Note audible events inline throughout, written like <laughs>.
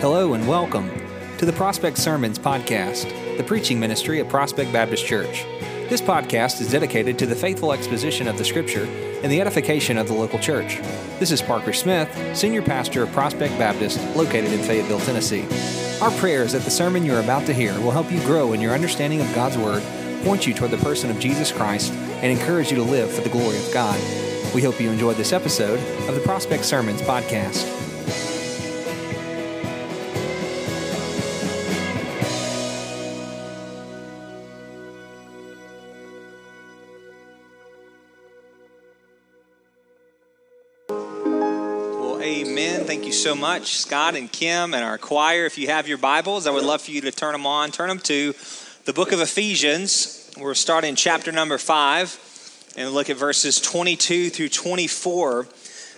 Hello and welcome to the Prospect Sermons podcast, the preaching ministry at Prospect Baptist Church. This podcast is dedicated to the faithful exposition of the Scripture and the edification of the local church. This is Parker Smith, Senior Pastor of Prospect Baptist, located in Fayetteville, Tennessee. Our prayer is that the sermon you're about to hear will help you grow in your understanding of God's Word, point you toward the person of Jesus Christ, and encourage you to live for the glory of God. We hope you enjoyed this episode of the Prospect Sermons podcast. So much, Scott and Kim and our choir. If you have your Bibles, I would love for you to turn them on. Turn them to the book of Ephesians. We're starting chapter number five and look at verses 22 through 24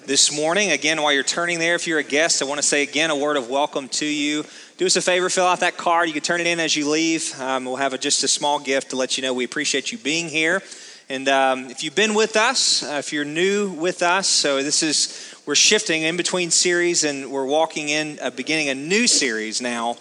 this morning. Again, while you're turning there, if you're a guest, I want to say again a word of welcome to you. Do us a favor, fill out that card. You can turn it in as you leave. Um, we'll have a, just a small gift to let you know we appreciate you being here. And um, if you've been with us, uh, if you're new with us, so this is we're shifting in between series and we're walking in, uh, beginning a new series now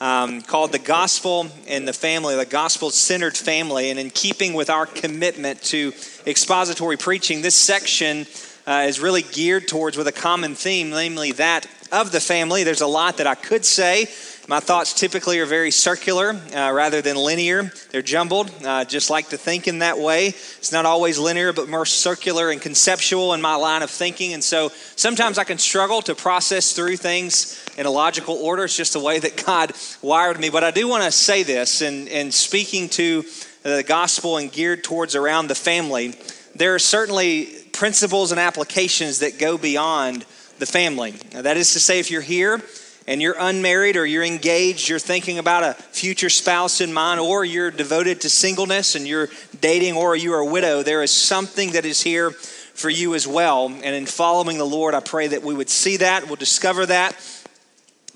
um, called The Gospel and the Family, the Gospel Centered Family. And in keeping with our commitment to expository preaching, this section uh, is really geared towards with a common theme, namely that of the family. There's a lot that I could say my thoughts typically are very circular uh, rather than linear. They're jumbled. I uh, just like to think in that way. It's not always linear, but more circular and conceptual in my line of thinking. And so sometimes I can struggle to process through things in a logical order. It's just the way that <laughs> God wired me. But I do want to say this in, in speaking to the gospel and geared towards around the family, there are certainly principles and applications that go beyond the family. Now, that is to say, if you're here, and you're unmarried or you're engaged, you're thinking about a future spouse in mind, or you're devoted to singleness and you're dating, or you're a widow, there is something that is here for you as well. And in following the Lord, I pray that we would see that, we'll discover that.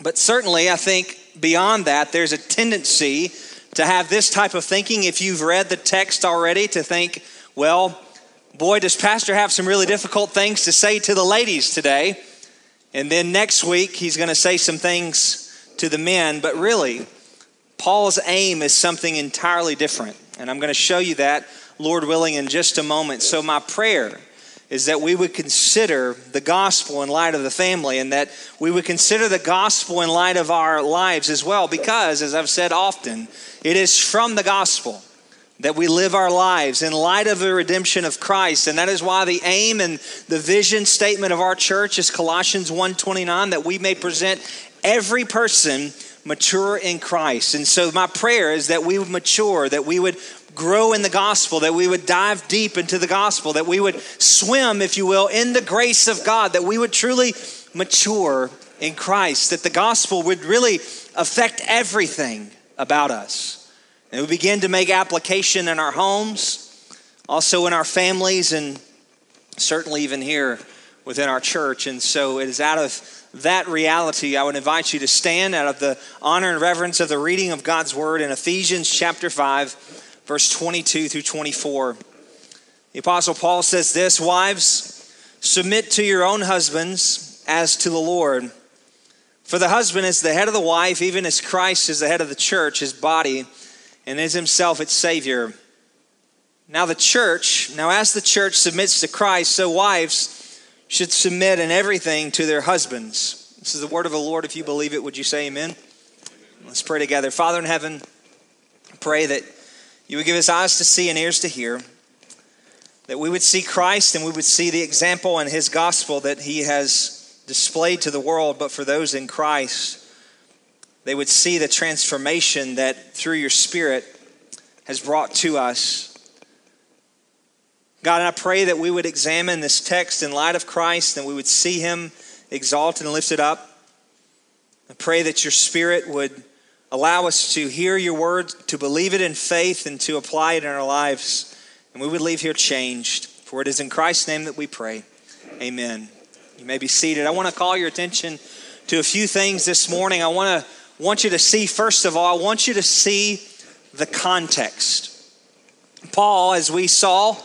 But certainly, I think beyond that, there's a tendency to have this type of thinking. If you've read the text already, to think, well, boy, does Pastor have some really difficult things to say to the ladies today. And then next week, he's going to say some things to the men, but really, Paul's aim is something entirely different. And I'm going to show you that, Lord willing, in just a moment. So, my prayer is that we would consider the gospel in light of the family and that we would consider the gospel in light of our lives as well, because, as I've said often, it is from the gospel that we live our lives in light of the redemption of Christ. And that is why the aim and the vision statement of our church is Colossians 1:29 that we may present every person mature in Christ. And so my prayer is that we would mature, that we would grow in the gospel, that we would dive deep into the gospel, that we would swim, if you will, in the grace of God, that we would truly mature in Christ, that the gospel would really affect everything about us. And we begin to make application in our homes, also in our families, and certainly even here within our church. And so it is out of that reality, I would invite you to stand out of the honor and reverence of the reading of God's word in Ephesians chapter 5, verse 22 through 24. The Apostle Paul says this Wives, submit to your own husbands as to the Lord. For the husband is the head of the wife, even as Christ is the head of the church, his body and is himself its Savior. Now, the church, now as the church submits to Christ, so wives should submit in everything to their husbands. This is the word of the Lord. If you believe it, would you say amen? Let's pray together. Father in heaven, pray that you would give us eyes to see and ears to hear, that we would see Christ and we would see the example and his gospel that he has displayed to the world, but for those in Christ they would see the transformation that through your Spirit has brought to us. God, and I pray that we would examine this text in light of Christ and we would see him exalted and lifted up. I pray that your Spirit would allow us to hear your word, to believe it in faith, and to apply it in our lives. And we would leave here changed. For it is in Christ's name that we pray. Amen. You may be seated. I want to call your attention to a few things this morning. I want to want you to see, first of all, I want you to see the context. Paul, as we saw,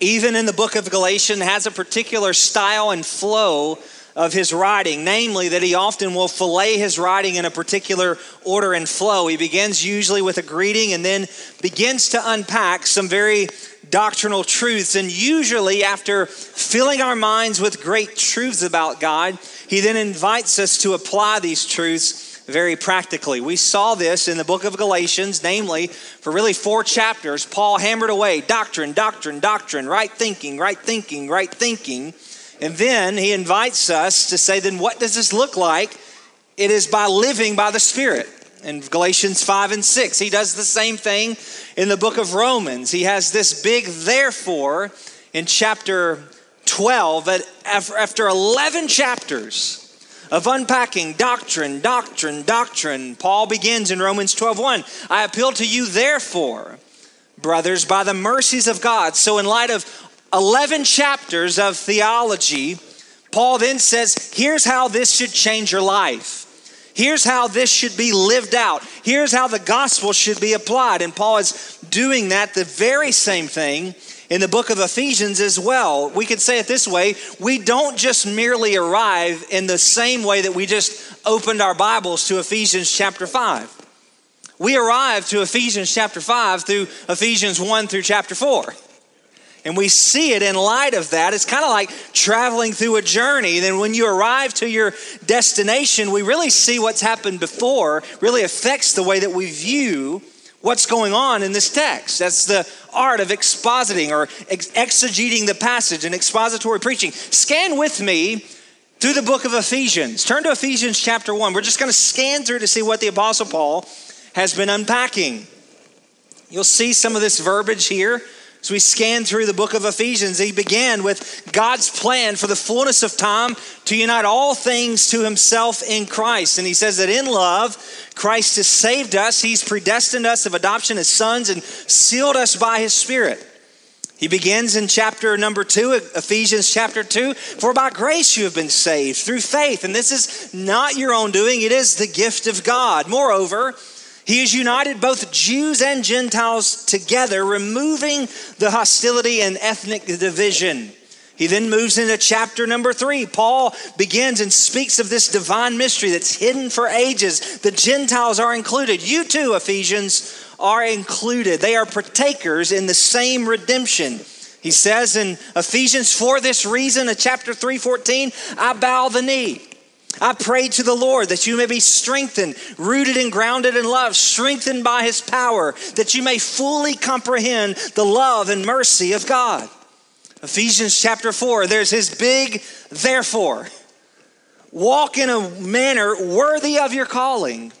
even in the book of Galatians, has a particular style and flow of his writing, namely that he often will fillet his writing in a particular order and flow. He begins usually with a greeting and then begins to unpack some very doctrinal truths. And usually, after filling our minds with great truths about God, he then invites us to apply these truths very practically. We saw this in the book of Galatians, namely, for really four chapters, Paul hammered away doctrine, doctrine, doctrine, right thinking, right thinking, right thinking. And then he invites us to say, then what does this look like? It is by living by the Spirit. In Galatians 5 and 6, he does the same thing in the book of Romans. He has this big therefore in chapter 12, but after 11 chapters, of unpacking doctrine, doctrine, doctrine. Paul begins in Romans 12:1. I appeal to you therefore, brothers, by the mercies of God. So in light of 11 chapters of theology, Paul then says, here's how this should change your life. Here's how this should be lived out. Here's how the gospel should be applied. And Paul is doing that, the very same thing in the book of Ephesians as well. We could say it this way we don't just merely arrive in the same way that we just opened our Bibles to Ephesians chapter 5. We arrive to Ephesians chapter 5 through Ephesians 1 through chapter 4. And we see it in light of that. It's kind of like traveling through a journey. Then, when you arrive to your destination, we really see what's happened before, really affects the way that we view what's going on in this text. That's the art of expositing or ex- exegeting the passage and expository preaching. Scan with me through the book of Ephesians. Turn to Ephesians chapter 1. We're just going to scan through to see what the Apostle Paul has been unpacking. You'll see some of this verbiage here as we scan through the book of Ephesians, he began with God's plan for the fullness of time to unite all things to himself in Christ. And he says that in love, Christ has saved us, he's predestined us of adoption as sons and sealed us by his Spirit. He begins in chapter number two, Ephesians chapter two. For by grace you have been saved through faith. And this is not your own doing, it is the gift of God. Moreover, he has united both Jews and Gentiles together, removing the hostility and ethnic division. He then moves into chapter number three. Paul begins and speaks of this divine mystery that's hidden for ages. The Gentiles are included. You too, Ephesians, are included. They are partakers in the same redemption. He says in Ephesians, for this reason, in chapter 3:14, I bow the knee. I pray to the Lord that you may be strengthened, rooted and grounded in love, strengthened by his power, that you may fully comprehend the love and mercy of God. Ephesians chapter 4, there's his big therefore. Walk in a manner worthy of your calling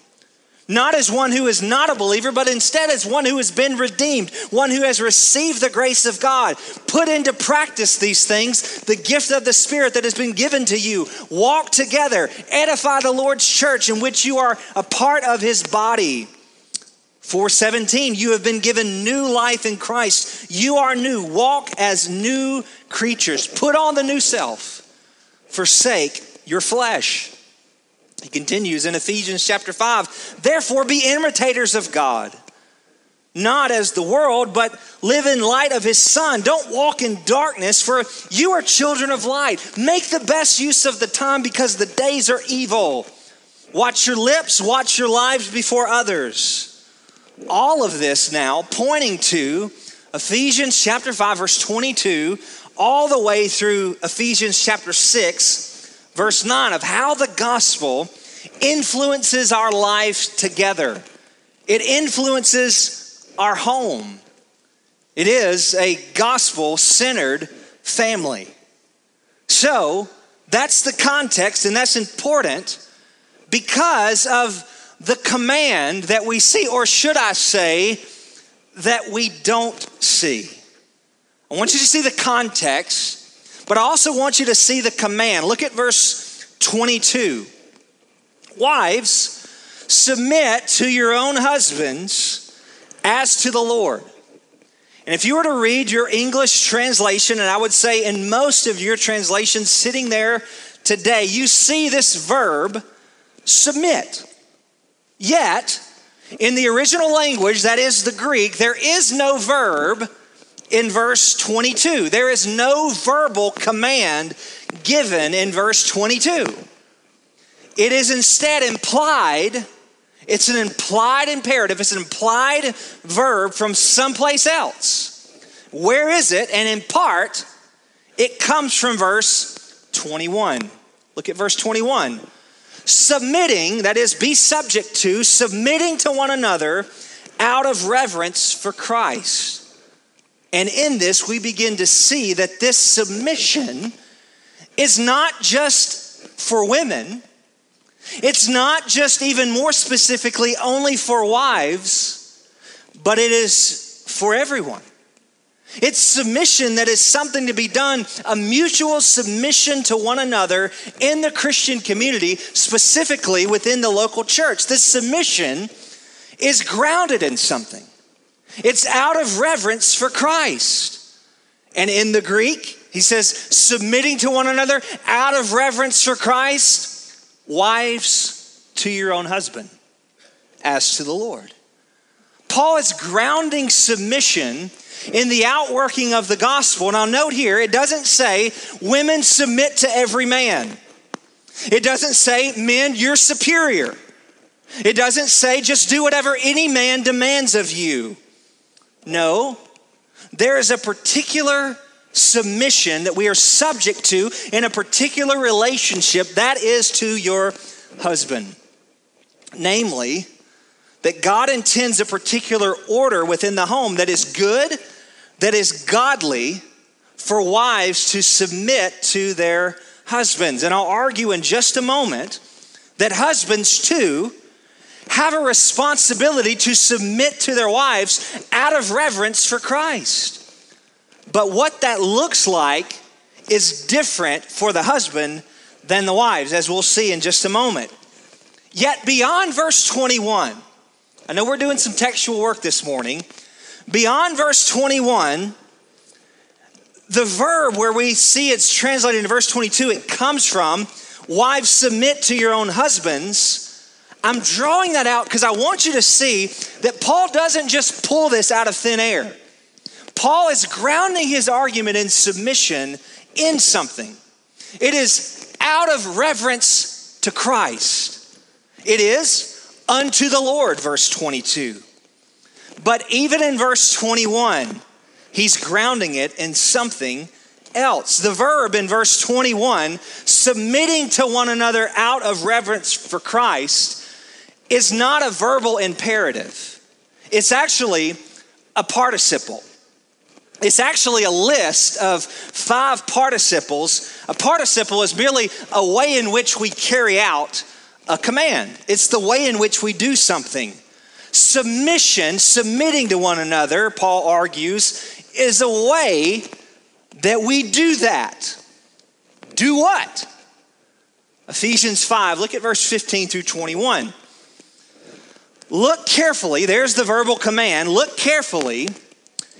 not as one who is not a believer, but instead as one who has been redeemed, one who has received the grace of God. Put into practice these things, the gift of the Spirit that has been given to you. Walk together, edify the Lord's church in which you are a part of his body. 417, you have been given new life in Christ. You are new. Walk as new creatures. Put on the new self. Forsake your flesh. He continues in Ephesians chapter 5 Therefore, be imitators of God, not as the world, but live in light of his Son. Don't walk in darkness, for you are children of light. Make the best use of the time because the days are evil. Watch your lips, watch your lives before others. All of this now pointing to Ephesians chapter 5, verse 22, all the way through Ephesians chapter 6 verse 9 of how the gospel influences our life together. It influences our home. It is a gospel centered family. So that's the context, and that's important because of the command that we see, or should I say, that we don't see. I want you to see the context but I also want you to see the command. Look at verse 22. Wives, submit to your own husbands as to the Lord. And if you were to read your English translation, and I would say in most of your translations sitting there today, you see this verb, submit. Yet, in the original language, that is the Greek, there is no verb in verse 22. There is no verbal command given in verse 22. It is instead implied, it's an implied imperative, it's an implied verb from someplace else. Where is it? And in part, it comes from verse 21. Look at verse 21. Submitting, that is, be subject to, submitting to one another out of reverence for Christ. And in this, we begin to see that this submission is not just for women, it's not just even more specifically only for wives, but it is for everyone. It's submission that is something to be done, a mutual submission to one another in the Christian community, specifically within the local church. This submission is grounded in something. It's out of reverence for Christ. And in the Greek, he says, submitting to one another out of reverence for Christ, wives to your own husband, as to the Lord. Paul is grounding submission in the outworking of the gospel. And I'll note here, it doesn't say women submit to every man. It doesn't say men, you're superior. It doesn't say just do whatever any man demands of you. No, there is a particular submission that we are subject to in a particular relationship that is to your husband. Namely, that God intends a particular order within the home that is good, that is godly for wives to submit to their husbands. And I'll argue in just a moment that husbands too have a responsibility to submit to their wives out of reverence for Christ. But what that looks like is different for the husband than the wives, as we'll see in just a moment. Yet, beyond verse 21, I know we're doing some textual work this morning. Beyond verse 21, the verb where we see it's translated in verse 22, it comes from wives submit to your own husbands I'm drawing that out because I want you to see that Paul doesn't just pull this out of thin air. Paul is grounding his argument in submission in something. It is out of reverence to Christ. It is unto the Lord, verse 22. But even in verse 21, he's grounding it in something else. The verb in verse 21, submitting to one another out of reverence for Christ, is not a verbal imperative, it's actually a participle. It's actually a list of five participles. A participle is merely a way in which we carry out a command, it's the way in which we do something. Submission, submitting to one another, Paul argues, is a way that we do that. Do what? Ephesians 5, look at verse 15 through 21. Look carefully, there's the verbal command look carefully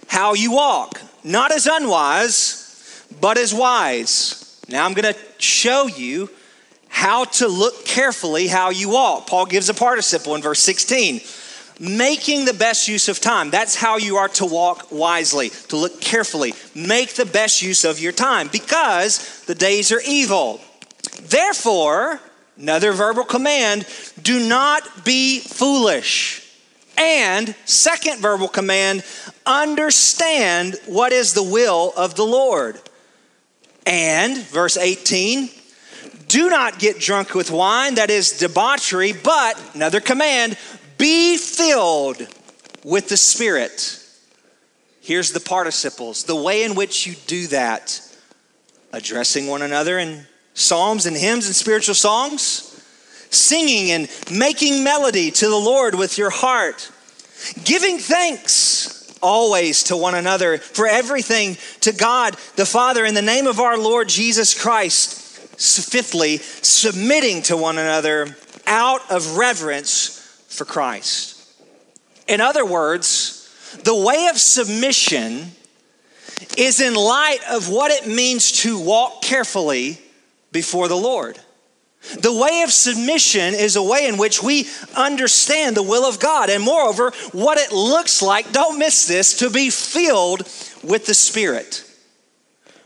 how you walk, not as unwise, but as wise. Now I'm going to show you how to look carefully how you walk. Paul gives a participle in verse 16 making the best use of time. That's how you are to walk wisely, to look carefully. Make the best use of your time because the days are evil. Therefore, Another verbal command do not be foolish. And second verbal command understand what is the will of the Lord. And verse 18 do not get drunk with wine, that is debauchery, but another command be filled with the Spirit. Here's the participles the way in which you do that addressing one another in psalms and hymns and spiritual songs, singing and making melody to the Lord with your heart, giving thanks always to one another for everything to God the Father in the name of our Lord Jesus Christ. Fifthly, submitting to one another out of reverence for Christ. In other words, the way of submission is in light of what it means to walk carefully before the Lord. The way of submission is a way in which we understand the will of God, and moreover, what it looks like, don't miss this, to be filled with the Spirit.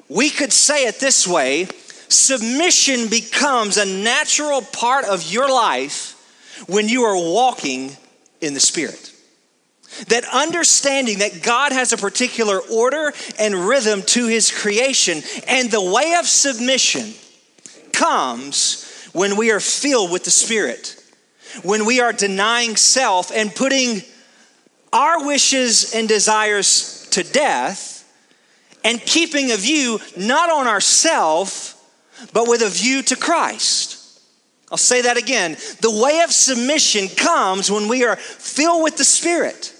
We could say it this way submission becomes a natural part of your life when you are walking in the Spirit. That understanding that God has a particular order and rhythm to his creation, and the way of submission comes when we are filled with the Spirit, when we are denying self and putting our wishes and desires to death, and keeping a view not on ourself, but with a view to Christ. I'll say that again. The way of submission comes when we are filled with the Spirit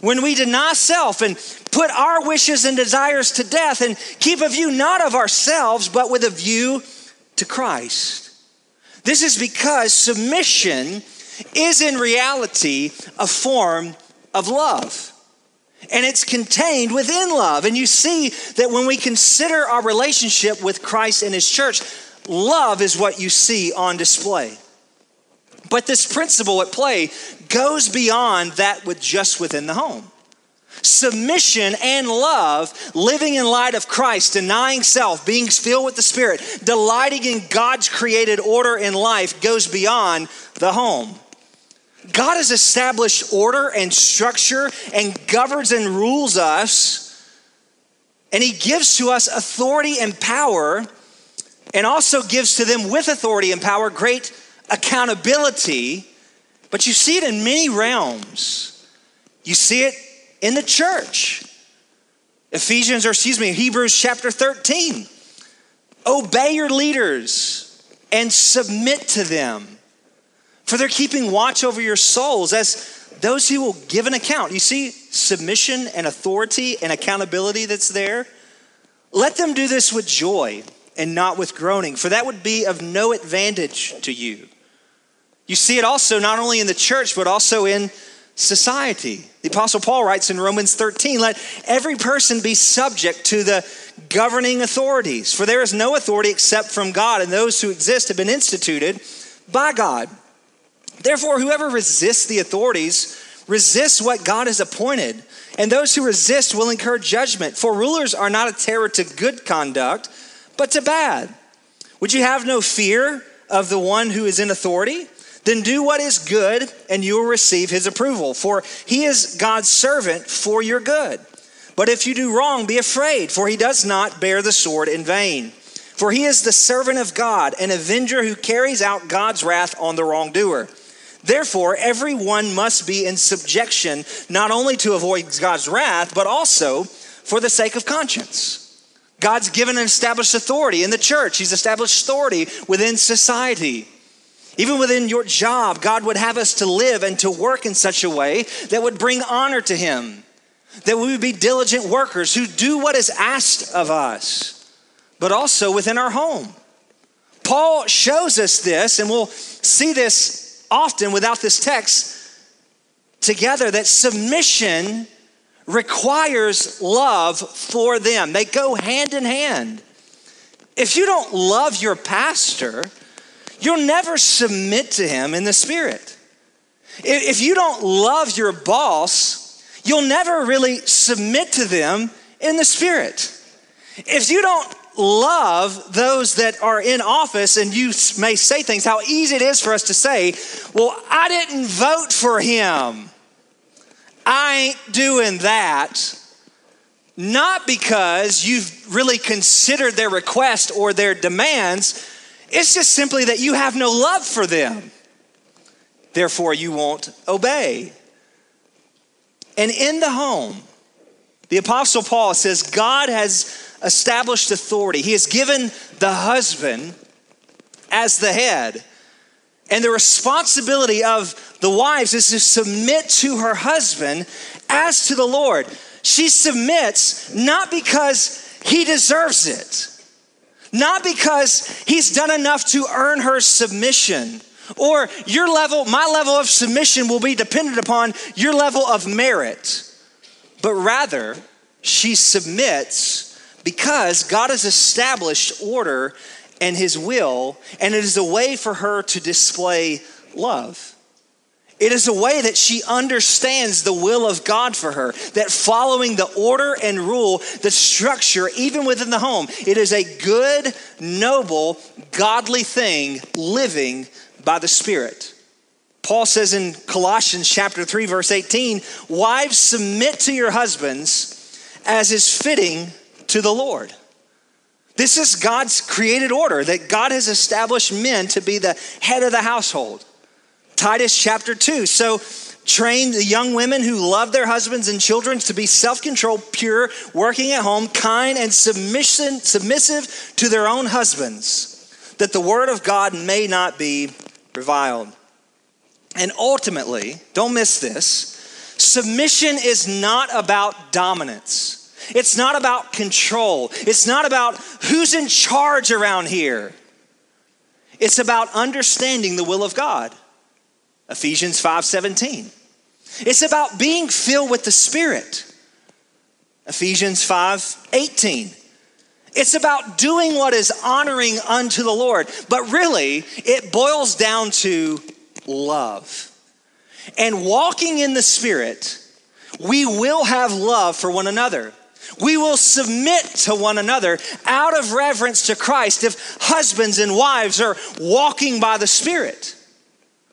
when we deny self and put our wishes and desires to death and keep a view not of ourselves, but with a view to Christ. This is because submission is in reality a form of love. And it's contained within love. And you see that when we consider our relationship with Christ and His church, love is what you see on display. But this principle at play goes beyond that with just within the home. Submission and love, living in light of Christ, denying self, being filled with the Spirit, delighting in God's created order in life goes beyond the home. God has established order and structure and governs and rules us, and He gives to us authority and power, and also gives to them with authority and power great accountability, but you see it in many realms. You see it in the church. Ephesians, or excuse me, Hebrews chapter 13. Obey your leaders and submit to them, for they're keeping watch over your souls as those who will give an account. You see submission and authority and accountability that's there? Let them do this with joy and not with groaning, for that would be of no advantage to you. You see it also not only in the church, but also in society. The Apostle Paul writes in Romans 13 let every person be subject to the governing authorities, for there is no authority except from God, and those who exist have been instituted by God. Therefore, whoever resists the authorities resists what God has appointed, and those who resist will incur judgment. For rulers are not a terror to good conduct, but to bad. Would you have no fear of the one who is in authority? Then do what is good, and you will receive his approval, for he is God's servant for your good. But if you do wrong, be afraid, for he does not bear the sword in vain. For he is the servant of God, an avenger who carries out God's wrath on the wrongdoer. Therefore, everyone must be in subjection, not only to avoid God's wrath, but also for the sake of conscience. God's given and established authority in the church, He's established authority within society. Even within your job, God would have us to live and to work in such a way that would bring honor to Him, that we would be diligent workers who do what is asked of us, but also within our home. Paul shows us this, and we'll see this often without this text together that submission requires love for them. They go hand in hand. If you don't love your pastor, you'll never submit to him in the spirit. If you don't love your boss, you'll never really submit to them in the spirit. If you don't love those that are in office, and you may say things, how easy it is for us to say, Well, I didn't vote for him. I ain't doing that. Not because you've really considered their request or their demands, it's just simply that you have no love for them. Therefore, you won't obey. And in the home, the Apostle Paul says God has established authority. He has given the husband as the head. And the responsibility of the wives is to submit to her husband as to the Lord. She submits not because he deserves it, not because he's done enough to earn her submission. Or your level, my level of submission will be dependent upon your level of merit. But rather, she submits because God has established order and his will, and it is a way for her to display love. It is a way that she understands the will of God for her, that following the order and rule, the structure, even within the home, it is a good, noble, godly thing living by the Spirit. Paul says in Colossians chapter 3 verse 18, "Wives submit to your husbands as is fitting to the Lord." This is God's created order that God has established men to be the head of the household. Titus chapter 2. So train the young women who love their husbands and children to be self-controlled, pure, working at home, kind and submission, submissive to their own husbands, that the word of God may not be reviled. And ultimately, don't miss this, submission is not about dominance. It's not about control. It's not about who's in charge around here. It's about understanding the will of God. Ephesians 5:17. It's about being filled with the Spirit. Ephesians 5:18. It's about doing what is honoring unto the Lord. But really, it boils down to love. And walking in the Spirit, we will have love for one another. We will submit to one another out of reverence to Christ if husbands and wives are walking by the Spirit.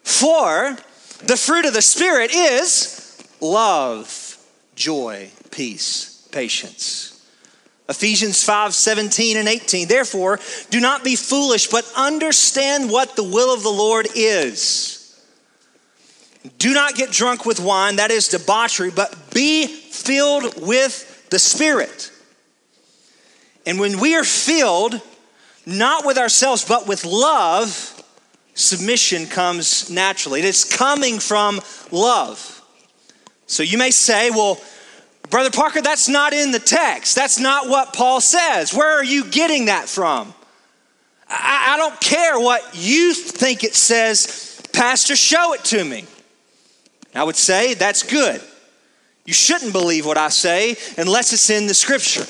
For the fruit of the Spirit is love, joy, peace, patience. Ephesians 5 17 and 18. Therefore, do not be foolish, but understand what the will of the Lord is. Do not get drunk with wine, that is debauchery, but be filled with the Spirit. And when we are filled, not with ourselves, but with love, submission comes naturally. It is coming from love. So you may say, well, Brother Parker, that's not in the text. That's not what Paul says. Where are you getting that from? I, I don't care what you think it says, Pastor, show it to me. I would say that's good. You shouldn't believe what I say unless it's in the scripture.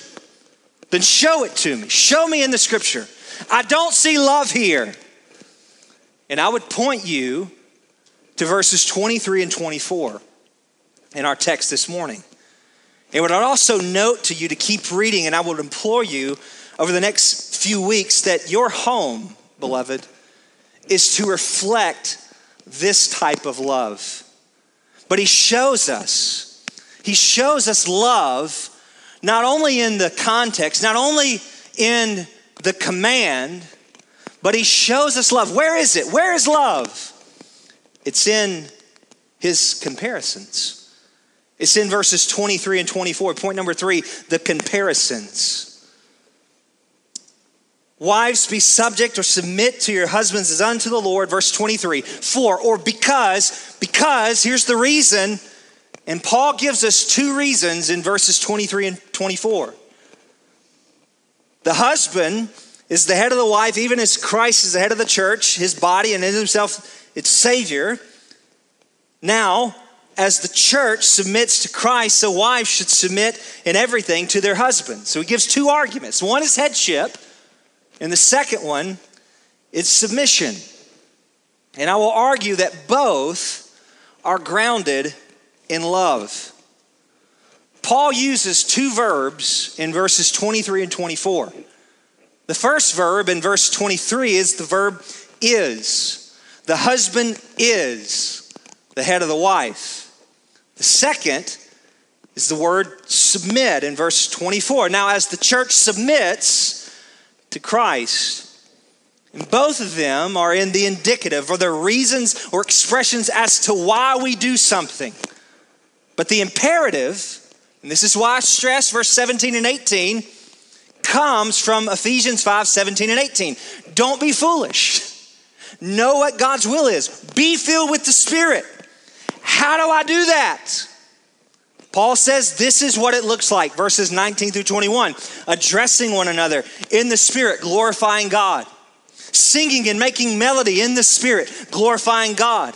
Then show it to me. Show me in the scripture. I don't see love here. And I would point you to verses 23 and 24 in our text this morning. And what I'd also note to you to keep reading, and I would implore you over the next few weeks that your home, beloved, is to reflect this type of love. But he shows us, he shows us love not only in the context, not only in the command, but he shows us love. Where is it? Where is love? It's in his comparisons. It's in verses 23 and 24. Point number three the comparisons. Wives, be subject or submit to your husbands as unto the Lord. Verse 23. For, or because, because, here's the reason. And Paul gives us two reasons in verses 23 and 24. The husband is the head of the wife, even as Christ is the head of the church, his body, and in himself its Savior. Now, as the church submits to Christ, the wife should submit in everything to their husband. So he gives two arguments. One is headship, and the second one is submission. And I will argue that both are grounded in love. Paul uses two verbs in verses 23 and 24. The first verb in verse 23 is the verb is. The husband is the head of the wife. The second is the word submit in verse 24. Now, as the church submits to Christ, and both of them are in the indicative or the reasons or expressions as to why we do something. But the imperative, and this is why I stress verse 17 and 18 comes from Ephesians 5 17 and 18. Don't be foolish. Know what God's will is. Be filled with the Spirit. How do I do that? Paul says this is what it looks like, verses 19 through 21. Addressing one another in the Spirit, glorifying God. Singing and making melody in the Spirit, glorifying God.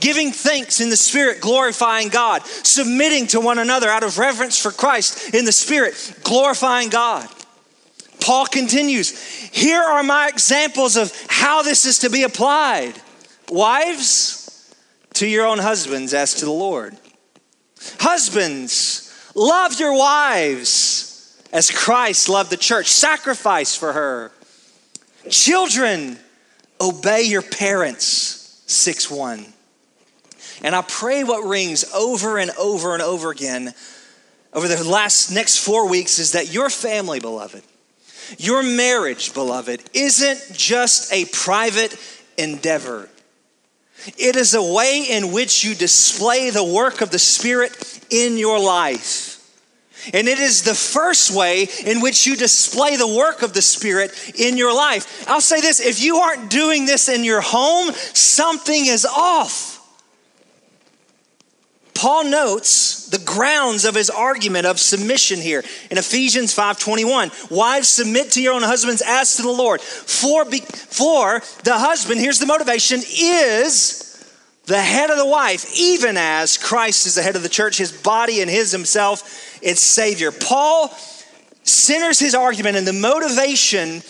Giving thanks in the Spirit, glorifying God. Submitting to one another out of reverence for Christ in the Spirit, glorifying God. Paul continues, Here are my examples of how this is to be applied. Wives, to your own husbands as to the Lord. Husbands, love your wives as Christ loved the church, sacrifice for her. Children, obey your parents. 6 1. And I pray what rings over and over and over again over the last next four weeks is that your family, beloved, your marriage, beloved, isn't just a private endeavor. It is a way in which you display the work of the Spirit in your life. And it is the first way in which you display the work of the Spirit in your life. I'll say this if you aren't doing this in your home, something is off. Paul notes the grounds of his argument of submission here in Ephesians 5:21. Wives submit to your own husbands as to the Lord. For, be, for the husband, here's the motivation, is the head of the wife, even as Christ is the head of the church, his body and his himself, its savior. Paul centers his argument in the motivation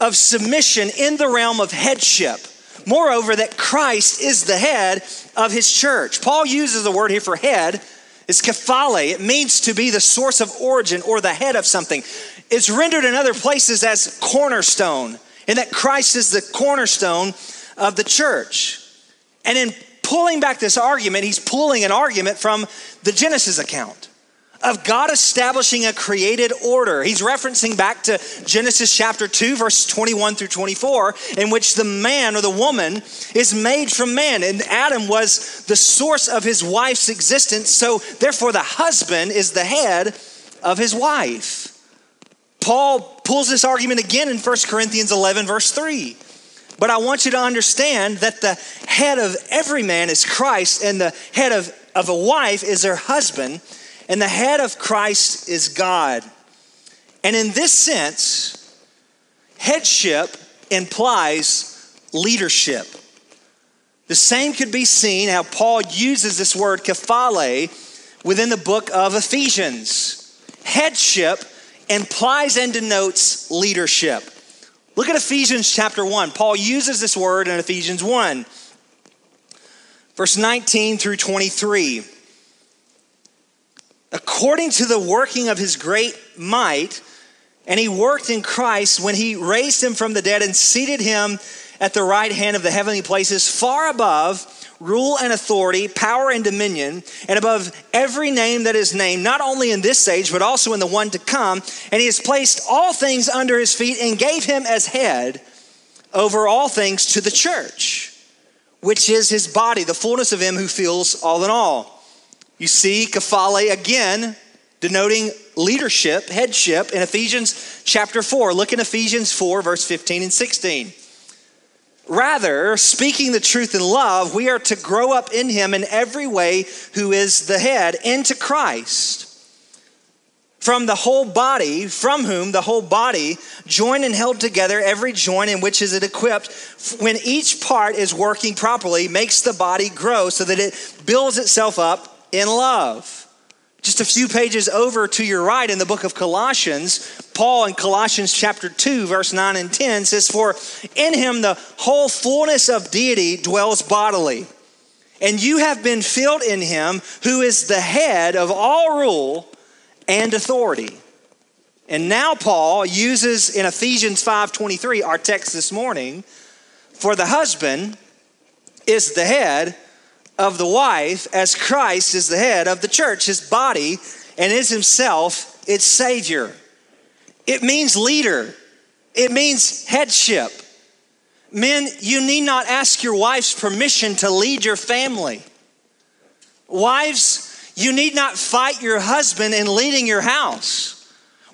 of submission in the realm of headship. Moreover, that Christ is the head of his church. Paul uses the word here for head. It's kephale. It means to be the source of origin or the head of something. It's rendered in other places as cornerstone, and that Christ is the cornerstone of the church. And in pulling back this argument, he's pulling an argument from the Genesis account of God establishing a created order. He's referencing back to Genesis chapter 2, verse 21 through 24, in which the man or the woman is made from man. And Adam was the source of his wife's existence. So, therefore, the husband is the head of his wife. Paul pulls this argument again in 1 Corinthians 11, verse 3. But I want you to understand that the head of every man is Christ, and the head of, of a wife is her husband and the head of Christ is God. And in this sense, headship implies leadership. The same could be seen how Paul uses this word kephale within the book of Ephesians. Headship implies and denotes leadership. Look at Ephesians chapter 1. Paul uses this word in Ephesians 1, verse 19 through 23 according to the working of his great might. And he worked in Christ when he raised him from the dead and seated him at the right hand of the heavenly places, far above rule and authority, power and dominion, and above every name that is named, not only in this age, but also in the one to come. And he has placed all things under his feet and gave him as head over all things to the church, which is his body, the fullness of him who fills all in all. You see kephale again denoting leadership, headship in Ephesians chapter 4. Look in Ephesians 4, verse 15 and 16. Rather, speaking the truth in love, we are to grow up in him in every way who is the head, into Christ. From the whole body, from whom the whole body, joined and held together, every joint in which is it equipped, when each part is working properly, makes the body grow so that it builds itself up in love. Just a few pages over to your right in the book of Colossians, Paul in Colossians chapter 2, verse 9 and 10 says, For in him the whole fullness of deity dwells bodily, and you have been filled in him who is the head of all rule and authority. And now Paul uses in Ephesians 5:23, our text this morning, for the husband is the head of the wife as Christ is the head of the church, his body, and is himself its Savior. It means leader, it means headship. Men, you need not ask your wife's permission to lead your family. Wives, you need not fight your husband in leading your house.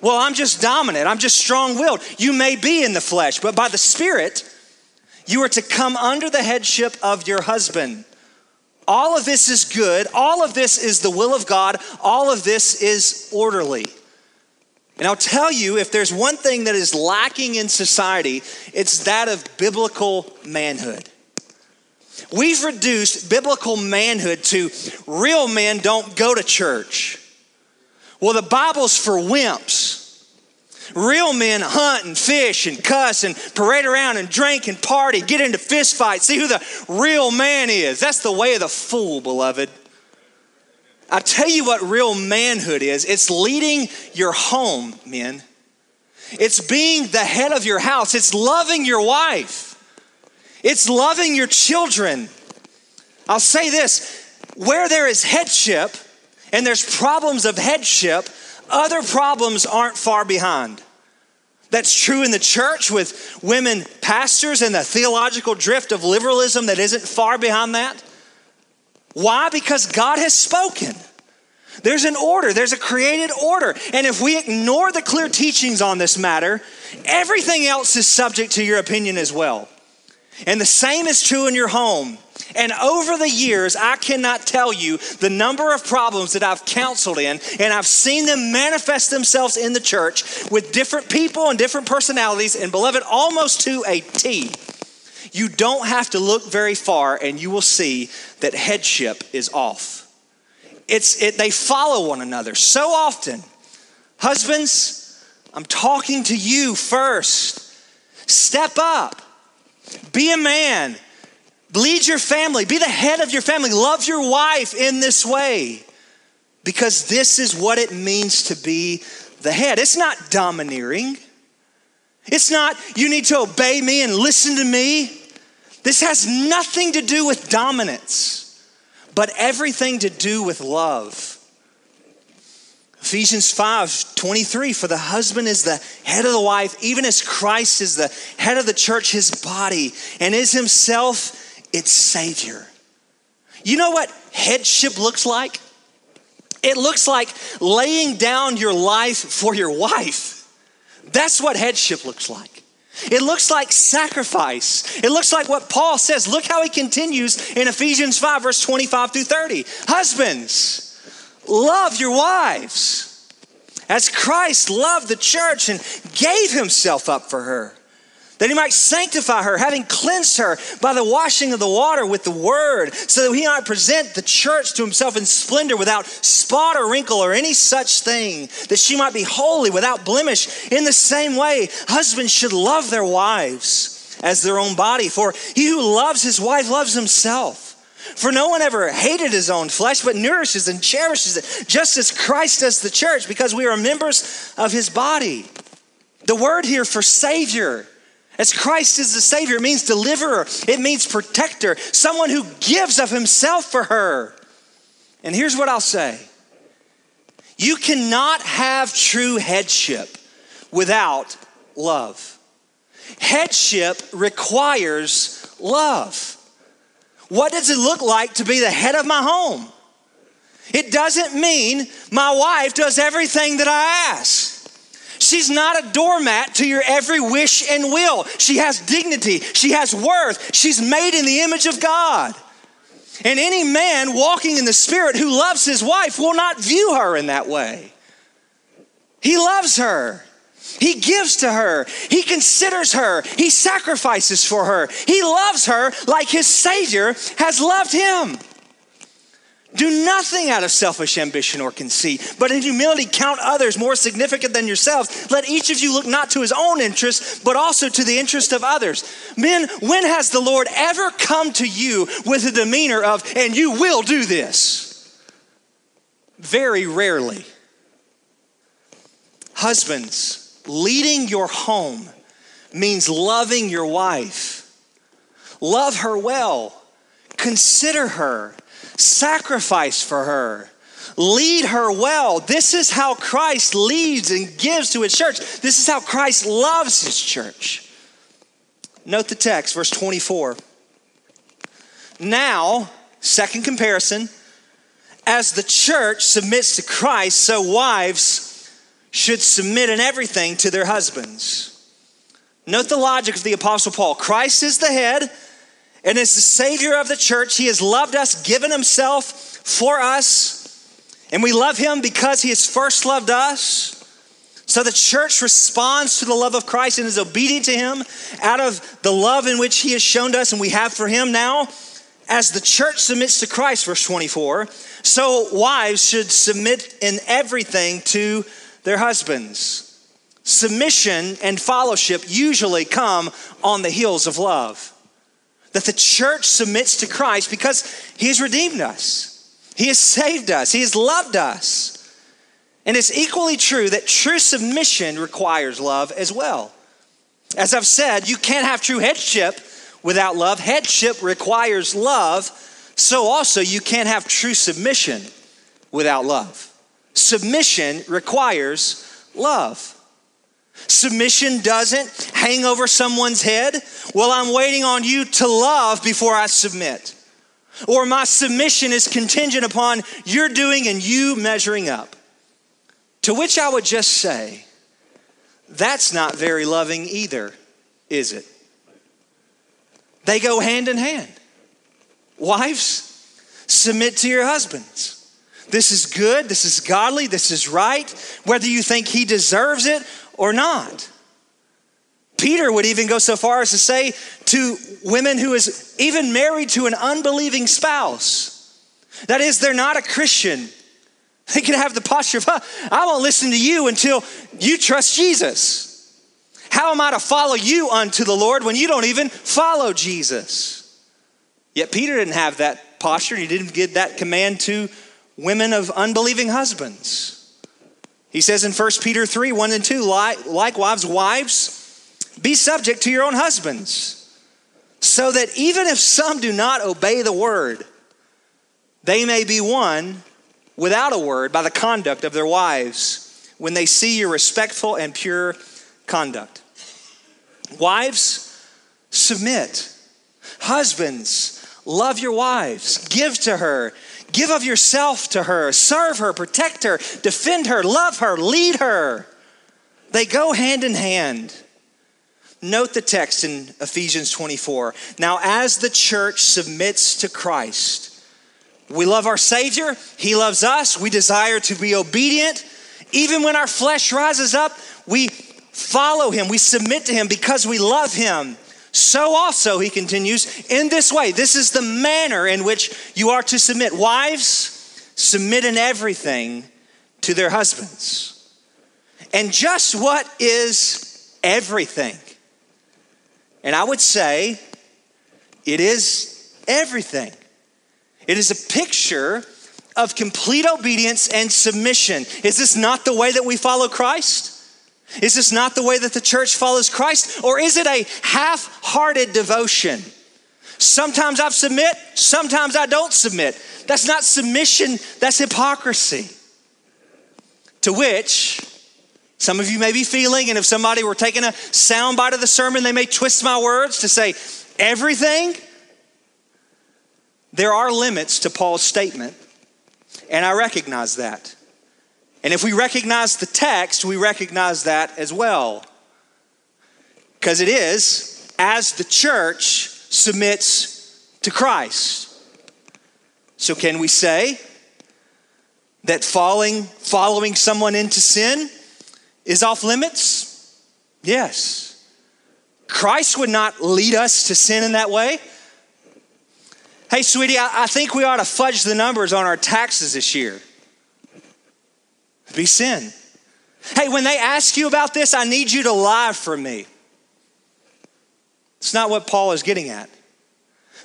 Well, I'm just dominant, I'm just strong willed. You may be in the flesh, but by the Spirit, you are to come under the headship of your husband. All of this is good. All of this is the will of God. All of this is orderly. And I'll tell you, if there's one thing that is lacking in society, it's that of biblical manhood. We've reduced biblical manhood to real men don't go to church. Well, the Bible's for wimps. Real men hunt and fish and cuss and parade around and drink and party, get into fist fights, see who the real man is. That's the way of the fool, beloved. I tell you what real manhood is it's leading your home, men. It's being the head of your house, it's loving your wife, it's loving your children. I'll say this where there is headship and there's problems of headship, other problems aren't far behind. That's true in the church with women pastors and the theological drift of liberalism that isn't far behind that. Why? Because God has spoken. There's an order, there's a created order. And if we ignore the clear teachings on this matter, everything else is subject to your opinion as well. And the same is true in your home. And over the years, I cannot tell you the number of problems that I've counseled in, and I've seen them manifest themselves in the church with different people and different personalities, and beloved, almost to a T. You don't have to look very far, and you will see that headship is off. It's, it, they follow one another so often. Husbands, I'm talking to you first. Step up, be a man Lead your family, be the head of your family, love your wife in this way because this is what it means to be the head. It's not domineering, it's not you need to obey me and listen to me. This has nothing to do with dominance, but everything to do with love. Ephesians 5 23, for the husband is the head of the wife, even as Christ is the head of the church, his body, and is himself its Savior. You know what headship looks like? It looks like laying down your life for your wife. That's what headship looks like. It looks like sacrifice. It looks like what Paul says. Look how he continues in Ephesians 5, verse 25 through 30. Husbands, love your wives as Christ loved the church and gave himself up for her that he might sanctify her, having cleansed her by the washing of the water with the word, so that he might present the church to himself in splendor without spot or wrinkle or any such thing, that she might be holy without blemish. In the same way, husbands should love their wives as their own body, for he who loves his wife loves himself. For no one ever hated his own flesh, but nourishes and cherishes it, just as Christ does the church, because we are members of his body. The word here for Savior as Christ is the Savior, it means deliverer, it means protector, someone who gives of himself for her. And here's what I'll say you cannot have true headship without love. Headship requires love. What does it look like to be the head of my home? It doesn't mean my wife does everything that I ask. She's not a doormat to your every wish and will. She has dignity, she has worth, she's made in the image of God. And any man walking in the Spirit who loves his wife will not view her in that way. He loves her. He gives to her. He considers her. He sacrifices for her. He loves her like his Savior has loved him. Do nothing out of selfish ambition or conceit, but in humility count others more significant than yourselves. Let each of you look not to his own interest, but also to the interest of others. Men, when has the Lord ever come to you with a demeanor of, and you will do this? Very rarely. Husbands, leading your home means loving your wife. Love her well, consider her Sacrifice for her. Lead her well. This is how Christ leads and gives to his church. This is how Christ loves his church. Note the text, verse 24. Now, second comparison, as the church submits to Christ, so wives should submit in everything to their husbands. Note the logic of the Apostle Paul Christ is the head and as the Savior of the church, He has loved us, given Himself for us, and we love Him because He has first loved us. So the church responds to the love of Christ and is obedient to Him out of the love in which He has shown us and we have for Him now. As the church submits to Christ, verse 24, so wives should submit in everything to their husbands. submission and fellowship usually come on the heels of love. That the church submits to Christ because he has redeemed us, he has saved us, he has loved us. And it's equally true that true submission requires love as well. As I've said, you can't have true headship without love. Headship requires love, so also you can't have true submission without love. Submission requires love. Submission doesn't hang over someone's head. Well, I'm waiting on you to love before I submit. Or my submission is contingent upon your doing and you measuring up. To which I would just say, that's not very loving either, is it? They go hand in hand. Wives, submit to your husbands. This is good, this is godly, this is right, whether you think he deserves it or not. Peter would even go so far as to say to women who is even married to an unbelieving spouse, that is, they're not a Christian. They can have the posture of, I won't listen to you until you trust Jesus. How am I to follow you unto the Lord when you don't even follow Jesus? Yet Peter didn't have that posture. He didn't give that command to women of unbelieving husbands. He says in 1 Peter 3 1 and 2, likewise, wives, be subject to your own husbands, so that even if some do not obey the word, they may be won without a word by the conduct of their wives when they see your respectful and pure conduct. Wives, submit. Husbands, love your wives, give to her Give of yourself to her, serve her, protect her, defend her, love her, lead her. They go hand in hand. Note the text in Ephesians 24. Now, as the church submits to Christ, we love our Savior, He loves us, we desire to be obedient. Even when our flesh rises up, we follow Him, we submit to Him because we love Him. So also, he continues, in this way, this is the manner in which you are to submit. Wives, submit in everything to their husbands. And just what is everything? And I would say it is everything. It is a picture of complete obedience and submission. Is this not the way that we follow Christ? Is this not the way that the church follows Christ? Or is it a half hearted devotion? Sometimes I submit, sometimes I don't submit. That's not submission, that's hypocrisy. To which some of you may be feeling, and if somebody were taking a sound bite of the sermon, they may twist my words to say, everything. There are limits to Paul's statement, and I recognize that. And if we recognize the text, we recognize that as well. Because it is as the church submits to Christ. So, can we say that falling, following someone into sin is off limits? Yes. Christ would not lead us to sin in that way. Hey, sweetie, I, I think we ought to fudge the numbers on our taxes this year be sin. Hey, when they ask you about this, I need you to lie for me. It's not what Paul is getting at.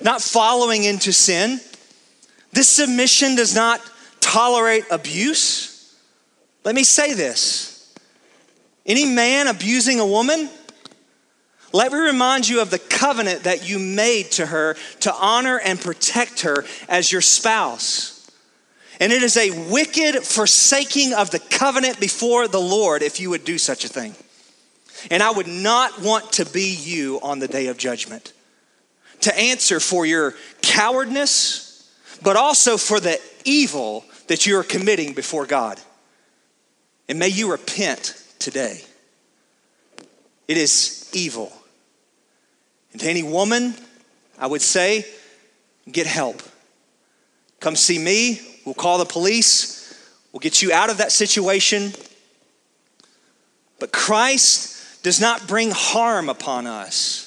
Not following into sin. This submission does not tolerate abuse. Let me say this any man abusing a woman, let me remind you of the covenant that you made to her to honor and protect her as your spouse. And it is a wicked forsaking of the covenant before the Lord if you would do such a thing. And I would not want to be you on the day of judgment to answer for your cowardness, but also for the evil that you are committing before God. And may you repent today. It is evil. And to any woman, I would say, get help. Come see me We'll call the police. We'll get you out of that situation. But Christ does not bring harm upon us.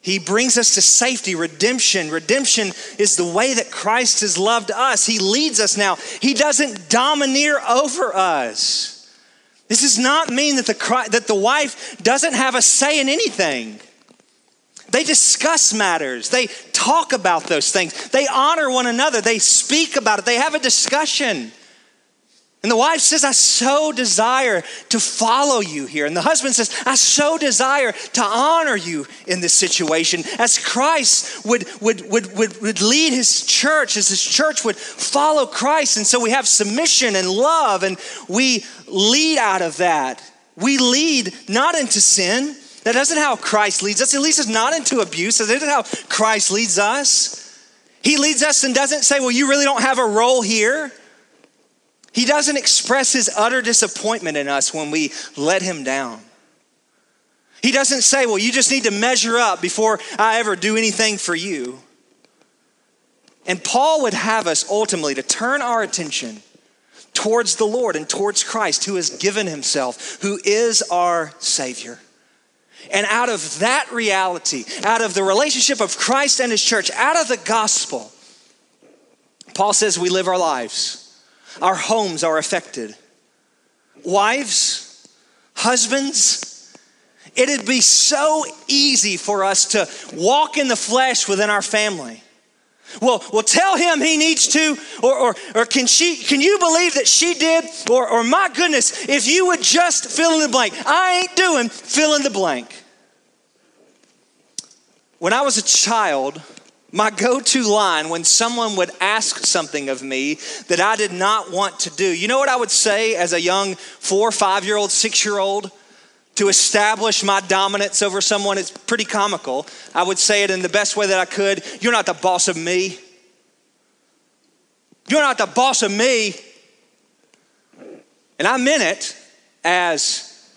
He brings us to safety, redemption. Redemption is the way that Christ has loved us. He leads us now. He doesn't domineer over us. This does not mean that the, that the wife doesn't have a say in anything. They discuss matters. They talk about those things. They honor one another. They speak about it. They have a discussion. And the wife says, I so desire to follow you here. And the husband says, I so desire to honor you in this situation. As Christ would, would, would, would, would lead his church, as his church would follow Christ. And so we have submission and love, and we lead out of that. We lead not into sin. That isn't how Christ leads us. He leads us not into abuse. That isn't how Christ leads us. He leads us and doesn't say, Well, you really don't have a role here. He doesn't express his utter disappointment in us when we let him down. He doesn't say, Well, you just need to measure up before I ever do anything for you. And Paul would have us ultimately to turn our attention towards the Lord and towards Christ, who has given himself, who is our Savior. And out of that reality, out of the relationship of Christ and his church, out of the gospel, Paul says we live our lives our homes are affected. Wives, husbands, it'd be so easy for us to walk in the flesh within our family. Well, well, tell him he needs to, or, or, or can she, can you believe that she did? Or, or my goodness, if you would just fill in the blank. I ain't doing fill in the blank. When I was a child, my go to line when someone would ask something of me that I did not want to do, you know what I would say as a young four, five year old, six year old? To establish my dominance over someone, it's pretty comical. I would say it in the best way that I could. You're not the boss of me. You're not the boss of me. And I meant it as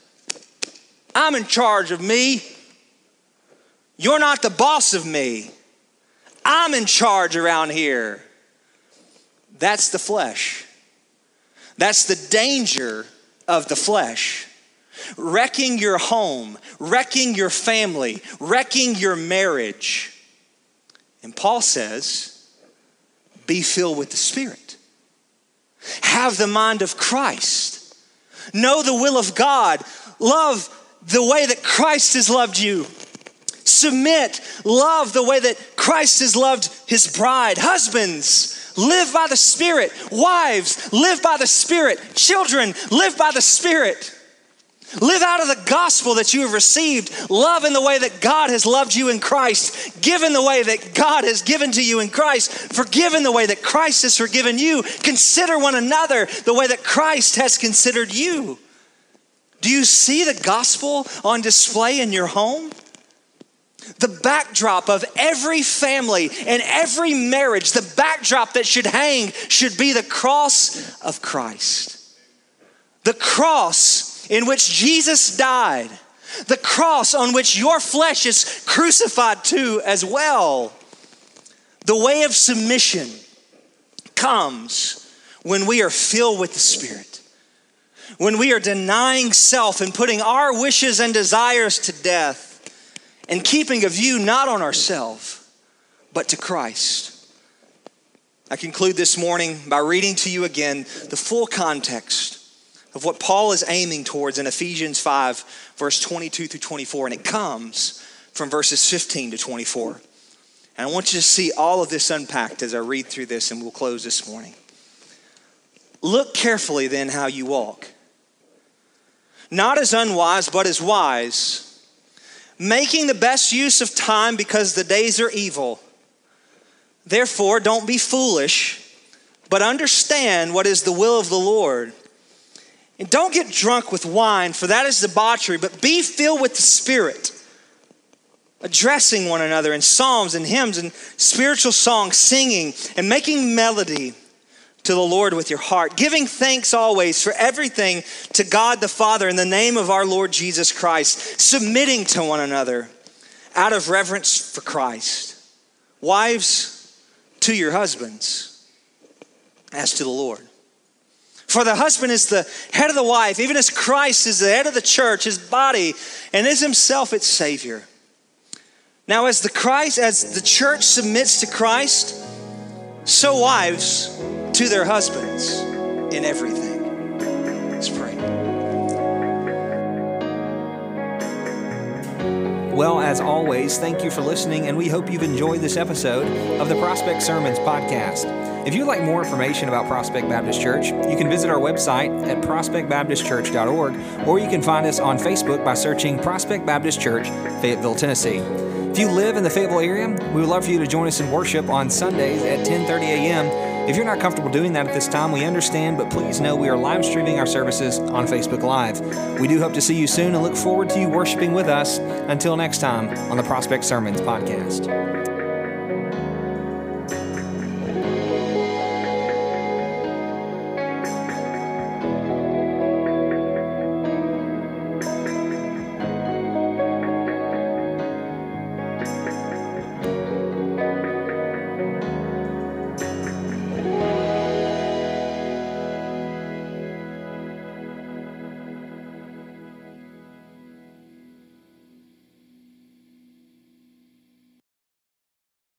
I'm in charge of me. You're not the boss of me. I'm in charge around here. That's the flesh. That's the danger of the flesh. Wrecking your home, wrecking your family, wrecking your marriage. And Paul says, be filled with the Spirit. Have the mind of Christ. Know the will of God. Love the way that Christ has loved you. Submit, love the way that Christ has loved his bride. Husbands, live by the Spirit. Wives, live by the Spirit. Children, live by the Spirit. Live out of the gospel that you have received. Love in the way that God has loved you in Christ. Give in the way that God has given to you in Christ. Forgive in the way that Christ has forgiven you. Consider one another the way that Christ has considered you. Do you see the gospel on display in your home? the backdrop of every family and every marriage, the backdrop that should hang should be the cross of Christ. The cross in which Jesus died, the cross on which your flesh is crucified to as well. The way of submission comes when we are filled with the Spirit. When we are denying self and putting our wishes and desires to death and keeping a view not on ourselves, but to Christ. I conclude this morning by reading to you again the full context of what Paul is aiming towards in Ephesians 5, verse 22 through 24. And it comes from verses 15 to 24. And I want you to see all of this unpacked as I read through this, and we'll close this morning. Look carefully then how you walk, not as unwise, but as wise making the best use of time because the days are evil. Therefore, don't be foolish, but understand what is the will of the Lord. And don't get drunk with wine, for that is debauchery, but be filled with the Spirit, addressing one another in psalms and hymns and spiritual songs, singing and making melody to the Lord with your heart, giving thanks always for everything to God the Father in the name of our Lord Jesus Christ, submitting to one another out of reverence for Christ. Wives, to your husbands, as to the Lord. For the husband is the head of the wife, even as Christ is the head of the church, his body, and is himself its Savior. Now, as the Christ, as the church submits to Christ, so wives to their husbands in everything. Let's pray. Well, as always, thank you for listening, and we hope you've enjoyed this episode of the Prospect Sermons podcast. If you'd like more information about Prospect Baptist Church, you can visit our website at prospectbaptistchurch.org, or you can find us on Facebook by searching Prospect Baptist Church, Fayetteville, Tennessee. If you live in the Fayetteville area, we would love for you to join us in worship on Sundays at 10:30 a.m. If you're not comfortable doing that at this time, we understand, but please know we are live streaming our services on Facebook Live. We do hope to see you soon and look forward to you worshiping with us. Until next time on the Prospect Sermons podcast.